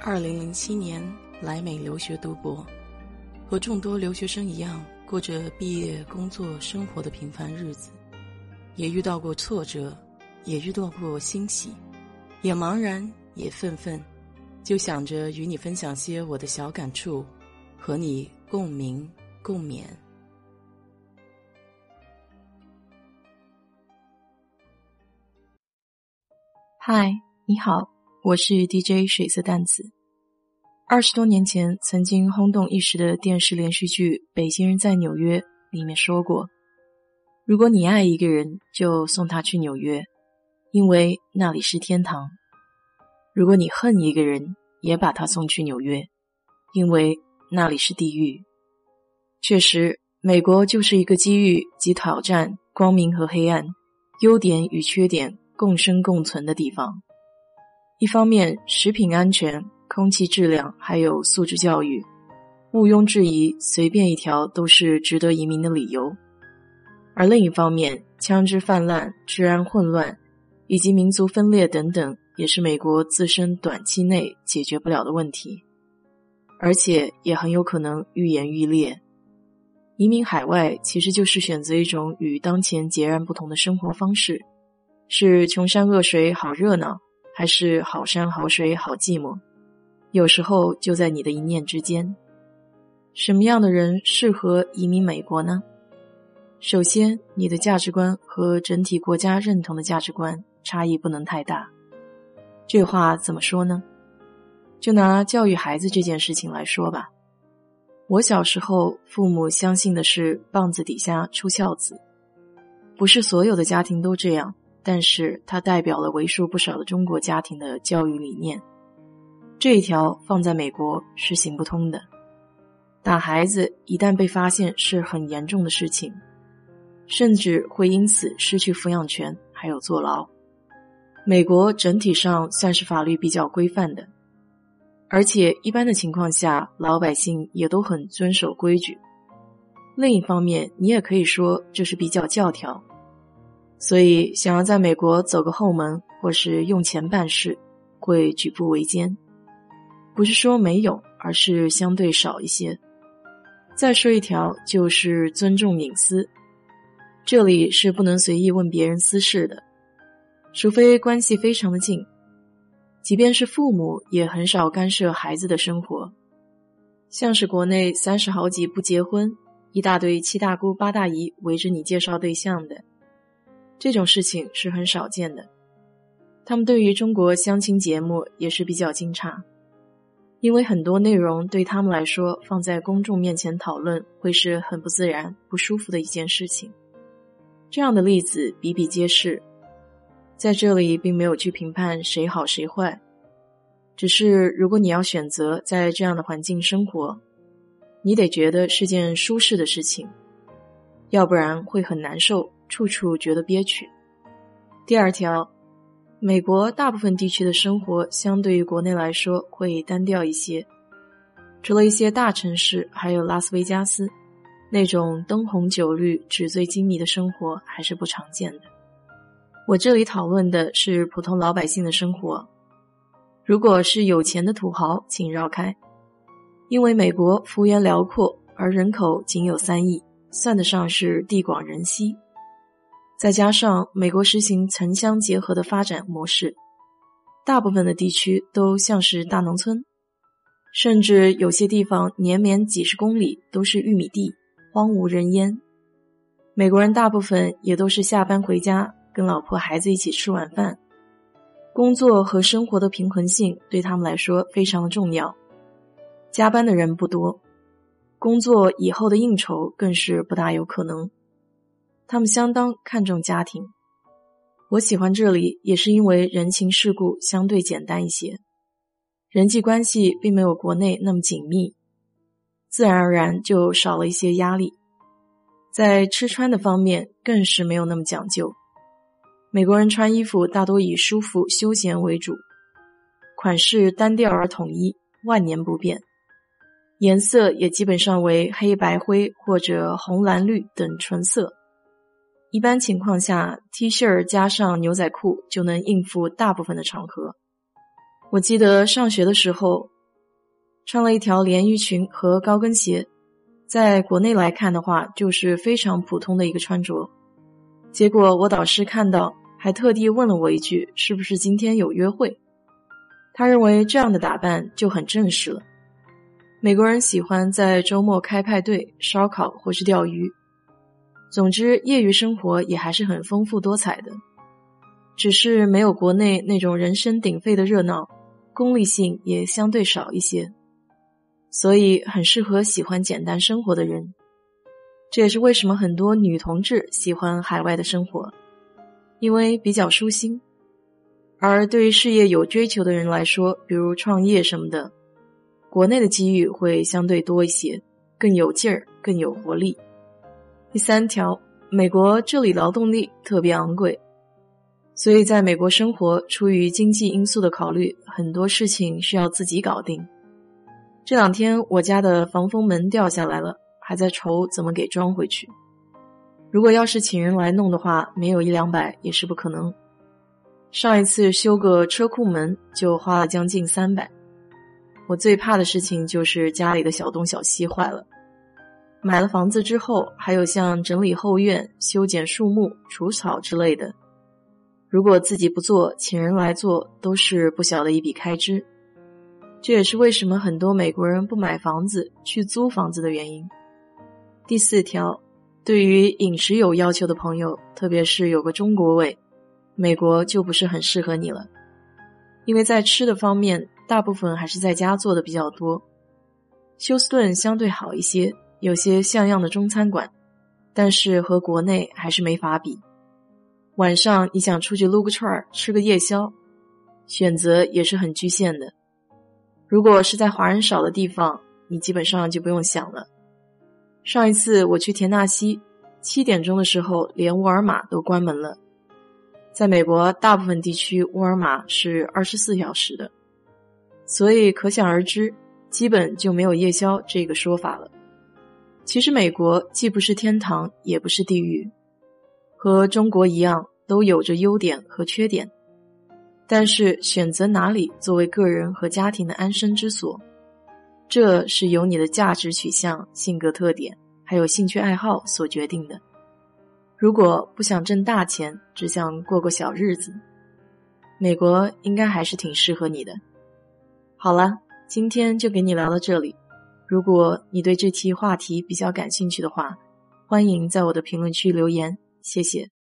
二零零七年来美留学读博，和众多留学生一样，过着毕业、工作、生活的平凡日子，也遇到过挫折，也遇到过欣喜，也茫然，也愤愤，就想着与你分享些我的小感触，和你共鸣共勉。嗨，你好，我是 DJ 水色淡子。二十多年前，曾经轰动一时的电视连续剧《北京人在纽约》里面说过：“如果你爱一个人，就送他去纽约，因为那里是天堂；如果你恨一个人，也把他送去纽约，因为那里是地狱。”确实，美国就是一个机遇及挑战、光明和黑暗、优点与缺点共生共存的地方。一方面，食品安全。空气质量还有素质教育，毋庸置疑，随便一条都是值得移民的理由。而另一方面，枪支泛滥、治安混乱以及民族分裂等等，也是美国自身短期内解决不了的问题，而且也很有可能愈演愈烈。移民海外其实就是选择一种与当前截然不同的生活方式，是穷山恶水好热闹，还是好山好水好寂寞？有时候就在你的一念之间。什么样的人适合移民美国呢？首先，你的价值观和整体国家认同的价值观差异不能太大。这话怎么说呢？就拿教育孩子这件事情来说吧。我小时候，父母相信的是“棒子底下出孝子”，不是所有的家庭都这样，但是它代表了为数不少的中国家庭的教育理念。这一条放在美国是行不通的，打孩子一旦被发现是很严重的事情，甚至会因此失去抚养权，还有坐牢。美国整体上算是法律比较规范的，而且一般的情况下，老百姓也都很遵守规矩。另一方面，你也可以说这是比较教条，所以想要在美国走个后门或是用钱办事，会举步维艰。不是说没有，而是相对少一些。再说一条，就是尊重隐私。这里是不能随意问别人私事的，除非关系非常的近。即便是父母，也很少干涉孩子的生活。像是国内三十好几不结婚，一大堆七大姑八大姨围着你介绍对象的，这种事情是很少见的。他们对于中国相亲节目也是比较惊诧。因为很多内容对他们来说，放在公众面前讨论会是很不自然、不舒服的一件事情。这样的例子比比皆是，在这里并没有去评判谁好谁坏，只是如果你要选择在这样的环境生活，你得觉得是件舒适的事情，要不然会很难受，处处觉得憋屈。第二条。美国大部分地区的生活相对于国内来说会单调一些，除了一些大城市，还有拉斯维加斯，那种灯红酒绿、纸醉金迷的生活还是不常见的。我这里讨论的是普通老百姓的生活，如果是有钱的土豪，请绕开，因为美国幅员辽阔，而人口仅有三亿，算得上是地广人稀。再加上美国实行城乡结合的发展模式，大部分的地区都像是大农村，甚至有些地方连绵几十公里都是玉米地，荒无人烟。美国人大部分也都是下班回家跟老婆孩子一起吃晚饭，工作和生活的平衡性对他们来说非常的重要，加班的人不多，工作以后的应酬更是不大有可能。他们相当看重家庭，我喜欢这里也是因为人情世故相对简单一些，人际关系并没有国内那么紧密，自然而然就少了一些压力。在吃穿的方面更是没有那么讲究，美国人穿衣服大多以舒服休闲为主，款式单调而统一，万年不变，颜色也基本上为黑白灰或者红蓝绿等纯色。一般情况下，T 恤加上牛仔裤就能应付大部分的场合。我记得上学的时候，穿了一条连衣裙和高跟鞋，在国内来看的话，就是非常普通的一个穿着。结果我导师看到，还特地问了我一句：“是不是今天有约会？”他认为这样的打扮就很正式了。美国人喜欢在周末开派对、烧烤或是钓鱼，总之业余生活也还是很丰富多彩的，只是没有国内那种人声鼎沸的热闹。功利性也相对少一些，所以很适合喜欢简单生活的人。这也是为什么很多女同志喜欢海外的生活，因为比较舒心。而对于事业有追求的人来说，比如创业什么的，国内的机遇会相对多一些，更有劲儿，更有活力。第三条，美国这里劳动力特别昂贵。所以，在美国生活，出于经济因素的考虑，很多事情需要自己搞定。这两天，我家的防风门掉下来了，还在愁怎么给装回去。如果要是请人来弄的话，没有一两百也是不可能。上一次修个车库门就花了将近三百。我最怕的事情就是家里的小东小西坏了。买了房子之后，还有像整理后院、修剪树木、除草之类的。如果自己不做，请人来做，都是不小的一笔开支。这也是为什么很多美国人不买房子去租房子的原因。第四条，对于饮食有要求的朋友，特别是有个中国胃，美国就不是很适合你了。因为在吃的方面，大部分还是在家做的比较多。休斯顿相对好一些，有些像样的中餐馆，但是和国内还是没法比。晚上你想出去撸个串儿、吃个夜宵，选择也是很局限的。如果是在华人少的地方，你基本上就不用想了。上一次我去田纳西，七点钟的时候，连沃尔玛都关门了。在美国，大部分地区沃尔玛是二十四小时的，所以可想而知，基本就没有夜宵这个说法了。其实，美国既不是天堂，也不是地狱。和中国一样，都有着优点和缺点，但是选择哪里作为个人和家庭的安身之所，这是由你的价值取向、性格特点还有兴趣爱好所决定的。如果不想挣大钱，只想过过小日子，美国应该还是挺适合你的。好了，今天就给你聊到这里。如果你对这期话题比较感兴趣的话，欢迎在我的评论区留言。谢谢。